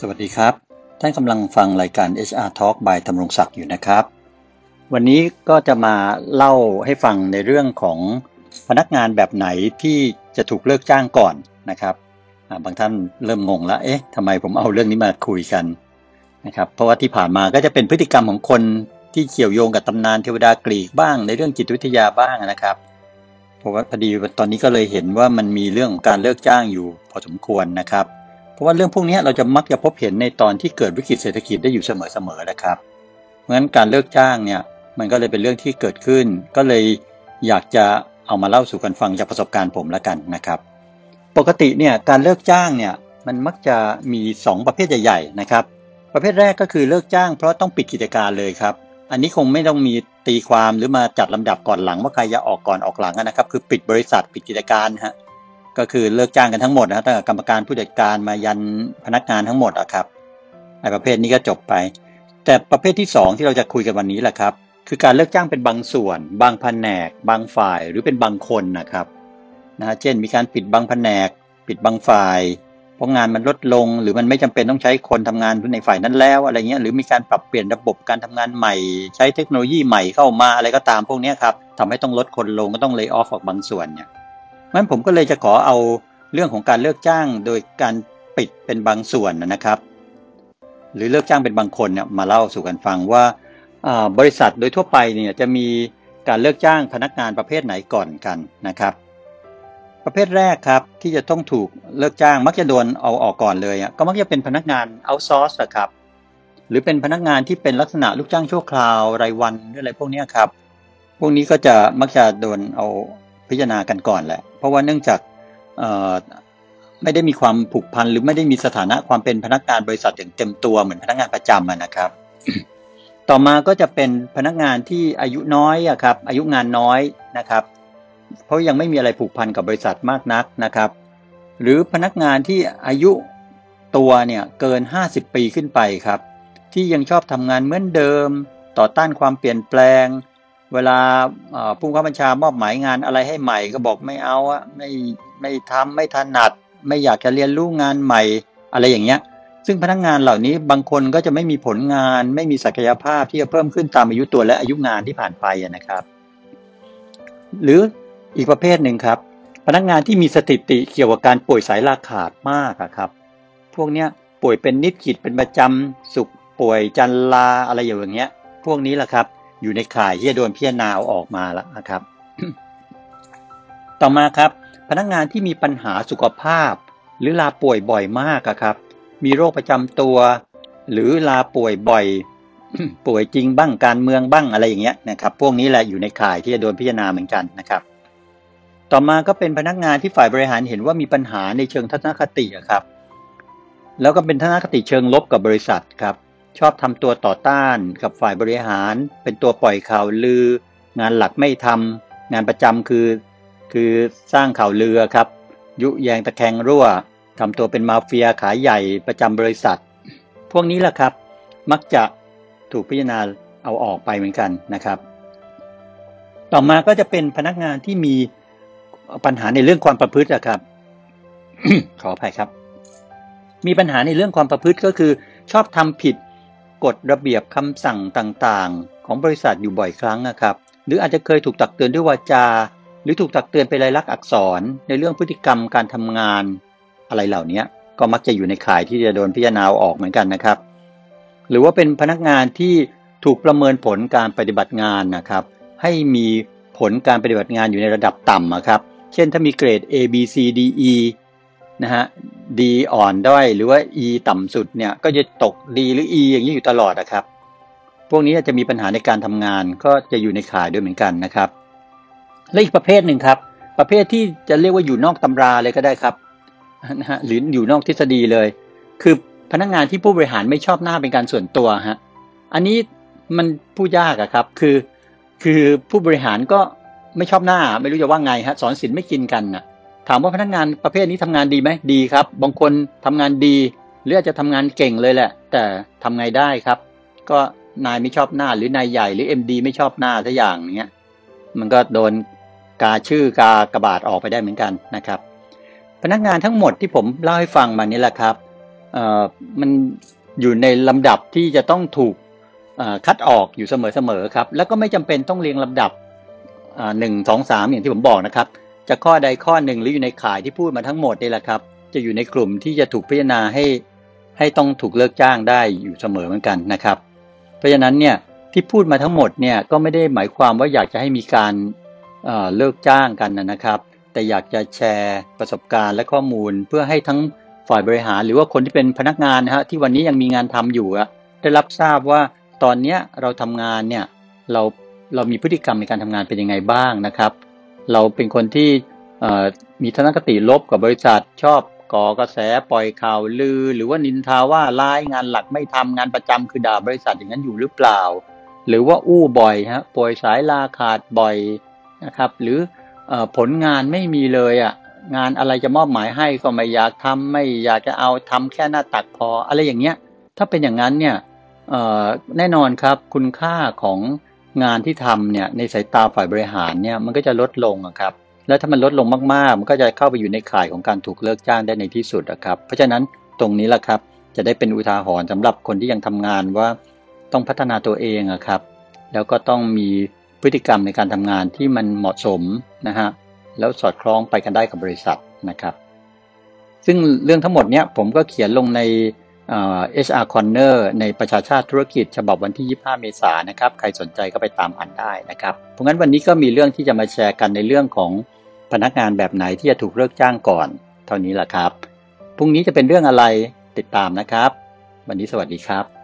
สวัสดีครับ ท่านกำลังฟังรายการ HR Talk by ธำรงศักดิ์อยู่นะครับ วันนี้ก็จะมาเล่าให้ฟังในเรื่องของพนักงานแบบไหนที่จะถูกเลิกจ้างก่อนนะครับ บางท่านเริ่มงงแล้ว เอ๊ะทำไมผมเอาเรื่องนี้มาคุยกันนะครับ เพราะว่าที่ผ่านมาก็จะเป็นพฤติกรรมของคนที่เกี่ยวโยงกับตำนานเทวดากรีกบ้าง ในเรื่องจิตวิทยาบ้างนะครับเพราะว่าพอดีตอนนี้ก็เลยเห็นว่ามันมีเรื่องของการเลิกจ้างอยู่พอสมควรนะครับ เพราะว่าเรื่องพวกนี้เราจะมักจะพบเห็นในตอนที่เกิดวิกฤตเศรษฐกิจได้อยู่เสมอๆนะครับ เพราะฉะนั้นการเลิกจ้างเนี่ยมันก็เลยเป็นเรื่องที่เกิดขึ้น ก็เลยอยากจะเอามาเล่าสู่กันฟังจากประสบการณ์ผมละกันนะครับ ปกติเนี่ยการเลิกจ้างเนี่ยมันมักจะมี 2 ประเภทใหญ่ๆนะครับ ประเภทแรกก็คือเลิกจ้างเพราะต้องปิดกิจการเลยครับ อันนี้คงไม่ต้องมีตีความหรือมาจัดลำดับก่อนหลังว่าใครจะออกก่อนออกหลังนะครับ คือปิดบริษัทปิดกิจการฮะ ก็คือเลิกจ้างกันทั้งหมดนะตั้งแต่กรรมการผู้จัดการมายันพนักงานทั้งหมดอะครับไอ้ประเภทนี้ก็จบไป แต่ประเภทที่ 2 ที่เราจะคุยกันวันนี้แหละครับ คือการเลิกจ้างเป็นบางส่วน บางแผนก บางฝ่ายหรือเป็นบางคนนะครับนะเช่น มีการปิดบางแผนก ปิดบางฝ่าย เพราะงานมันลดลง หรือมันไม่จำเป็นต้องใช้คนทำงานในฝ่ายนั้นแล้วอะไรเงี้ยหรือมีการปรับเปลี่ยนระบบการทำงานใหม่ ใช้เทคโนโลยีใหม่เข้ามาอะไรก็ตามพวกนี้ครับทำให้ต้องลดคนลงก็ต้องเลิกออฟออกบางส่วนเนี่ย งั้นผมก็เลยจะขอเอาเรื่องของการเลิกจ้างโดยการปิดเป็นบางส่วนนะครับ หรือเลิกจ้างเป็นบางคนเนี่ยมาเล่าสู่กันฟังว่าบริษัทโดยทั่วไปเนี่ยจะมีการเลิกจ้างพนักงานประเภทไหนก่อนกันนะครับ ประเภทแรกครับที่จะต้องถูกเลิกจ้างมักจะโดนเอาออกก่อนเลยก็มักจะเป็นพนักงานเอาซอร์สครับหรือเป็นพนักงานที่เป็นลักษณะลูกจ้างชั่วคราวรายวันหรืออะไรพวกนี้ครับ พวกนี้ก็จะมักจะโดนเอา พิจารณากันก่อนแหละ เพราะว่าเนื่องจากไม่ได้มีความผูกพันหรือไม่ได้มีสถานะความเป็นพนักงานบริษัทอย่างเต็มตัวเหมือนพนักงานประจำนะครับ ต่อมาก็จะเป็นพนักงานที่อายุน้อยอะครับอายุงานน้อยนะครับ เพราะยังไม่มีอะไรผูกพันกับบริษัทมากนักนะครับ หรือพนักงานที่อายุตัวเนี่ยเกิน 50 ปีขึ้นไปครับ ที่ยังชอบทำงานเหมือนเดิม ต่อต้านความเปลี่ยนแปลง เวลาผู้ข้าบัญชามอบหมายงานอะไรให้ใหม่ ก็บอกไม่เอาอะไม่ไม่ทำไม่ถนัด ไม่อยากจะเรียนรู้งานใหม่อะไรอย่างเงี้ย ซึ่งพนักงงานเหล่านี้บางคนก็จะไม่มีผลงาน ไม่มีศักยภาพที่จะเพิ่มขึ้นตามอายุตัวและอายุงานที่ผ่านไปนะครับ หรืออีกประเภทหนึ่งครับ พนักงานที่มีสถิติเกี่ยวกับการป่วยสายลาขาดมากครับ พวกเนี้ยป่วยเป็นนิดขีดเป็นประจำสุขป่วยจันลาอะไรอย่างเงี้ย พวกนี้แหละครับ อยู่ในข่ายที่จะโดนพิจารณาออกมาแล้วนะครับ ต่อมาครับ พนักงานที่มีปัญหาสุขภาพ หรือลาป่วยบ่อยมากครับ มีโรคประจำตัว หรือลาป่วยบ่อย ป่วยจริงบ้างการเมืองบ้างอะไรอย่างเงี้ยนะครับ พวกนี้แหละอยู่ในข่ายที่จะโดนพิจารณาเหมือนกันนะครับ ต่อมาก็เป็นพนักงานที่ฝ่ายบริหารเห็นว่ามีปัญหาในเชิงทัศนคติครับ แล้วก็เป็นทัศนคติเชิงลบกับบริษัทครับ ชอบทำตัวต่อต้านกับฝ่ายบริหาร เป็นตัวปล่อยข่าวลือ งานหลักไม่ทำงานประจำคือ คือสร้างข่าวเรือครับ ยุแยงตะแคงรั่วทำตัวเป็นมาเฟียขายใหญ่ประจำบริษัท พวกนี้แหละครับ มักจะถูกพิจารณาเอาออกไปเหมือนกันนะครับ ต่อมาก็จะเป็นพนักงานที่มีปัญหาในเรื่องความประพฤติครับ ขออภัยครับ มีปัญหาในเรื่องความประพฤติก็คือ ชอบทำผิด กฎระเบียบคำสั่งต่างๆ ของบริษัทอยู่บ่อยครั้งนะครับ หรืออาจจะเคยถูกตักเตือนด้วยวาจา หรือถูกตักเตือนเป็นลายลักษณ์อักษร ในเรื่องพฤติกรรมการทำงาน อะไรเหล่านี้ก็มักจะอยู่ในข่ายที่จะโดนพิจารณาออกเหมือนกันนะครับ หรือว่าเป็นพนักงานที่ถูกประเมินผลการปฏิบัติงานนะครับ ให้มีผลการปฏิบัติงานอยู่ในระดับต่ำนะครับ เช่นถ้ามีเกรด A B C D E นะฮะ D อ่อนด้อยหรือว่า E ต่ำสุดเนี่ยก็จะตก D หรือ E อย่างนี้อยู่ตลอดนะครับ พวกนี้จะมีปัญหาในการทำงานก็จะอยู่ในข่ายด้วยเหมือนกันนะครับ และอีกประเภทหนึ่งครับ ประเภทที่จะเรียกว่าอยู่นอกตำราเลยก็ได้ครับนะฮะหรืออยู่นอกทฤษฎีเลย คือพนักงงานที่ผู้บริหารไม่ชอบหน้าเป็นการส่วนตัวฮะอันนี้มันผู้ยากอะครับคือ คือผู้บริหารก็ไม่ชอบหน้า ไม่รู้จะว่าไงฮะสอนศิลไม่กินกันนะ ถามว่าพนักงานประเภทนี้ทำงานดีไหมดีครับ บางคนทำงานดีหรืออาจจะทำงานเก่งเลยแหละ แต่ทำไงได้ครับ ก็นายไม่ชอบหน้าหรือนายใหญ่หรือเอ็มดีไม่ชอบหน้าสักอย่างเงี้ยมันก็โดนกาชื่อกากระบาดออกไปได้เหมือนกันนะครับ พนักงานทั้งหมดที่ผมเล่าให้ฟังมานี้แหละครับมันอยู่ในลำดับที่จะต้องถูกคัดออกอยู่เสมอๆครับ แล้วก็ไม่จำเป็นต้องเรียงลำดับหนึ่งสองสามอย่างที่ผมบอกนะครับ จะข้อใดข้อหนึ่งหรืออยู่ในข่ายที่พูดมาทั้งหมดนี่แหละครับ จะอยู่ในกลุ่มที่จะถูกพิจารณาให้ ให้ต้องถูกเลิกจ้างได้อยู่เสมอเหมือนกันนะครับ เพราะฉะนั้นเนี่ยที่พูดมาทั้งหมดเนี่ยก็ไม่ได้หมายความว่าอยากจะให้มีการเลิกจ้างกันนะครับ แต่อยากจะแชร์ประสบการณ์และข้อมูลเพื่อให้ทั้งฝ่ายบริหาร หรือว่าคนที่เป็นพนักงานนะฮะที่วันนี้ยังมีงานทำอยู่อะได้รับทราบว่าตอนเนี้ยเราทำงานเนี่ยเราเรามีพฤติกรรมในการทำงานเป็นยังไงบ้างนะครับ เราเป็นคนที่มีทัศนคติลบกับบริษัทชอบก่อกระแสปล่อยข่าวลือ หรือว่านินทาว่าร้ายงานหลักไม่ทำงานประจำคือด่าบริษัทอย่างนั้นอยู่หรือเปล่า หรือว่าอู้บ่อยฮะป่วยสายลาขาดบ่อยนะครับ หรืออผลงานไม่มีเลยอะงานอะไรจะมอบหมายให้ก็ไม่อยากทำไม่อยากจะเอาทำแค่หน้าตักพออะไรอย่างเงี้ย ถ้าเป็นอย่างนั้นเนี่ยแน่นอนครับคุณค่าของ งานที่ทำเนี่ยในสายตาฝ่ายบริหารเนี่ยมันก็จะลดลงครับแล้วถ้ามันลดลงมากๆ มันก็จะเข้าไปอยู่ในข่ายของการถูกเลิกจ้างได้ในที่สุดนะครับ เพราะฉะนั้นตรงนี้แหละครับ จะได้เป็นอุทาหรณ์สำหรับคนที่ยังทำงานว่าต้องพัฒนาตัวเองครับ แล้วก็ต้องมีพฤติกรรมในการทำงานที่มันเหมาะสมนะฮะแล้วสอดคล้องไปกันได้กับบริษัทนะครับ ซึ่งเรื่องทั้งหมดเนี้ยผมก็เขียนลงใน HR Corner ในประชาชาติธุรกิจฉบับวันที่ 25 เมษายนนะครับ ใครสนใจก็ไปตามอ่านได้นะครับ เพราะงั้นวันนี้ก็มีเรื่องที่จะมาแชร์กันในเรื่องของพนักงานแบบไหนที่จะถูกเลิกจ้างก่อน เท่านี้แหละครับ พรุ่งนี้จะเป็นเรื่องอะไรติดตามนะครับ วันนี้สวัสดีครับ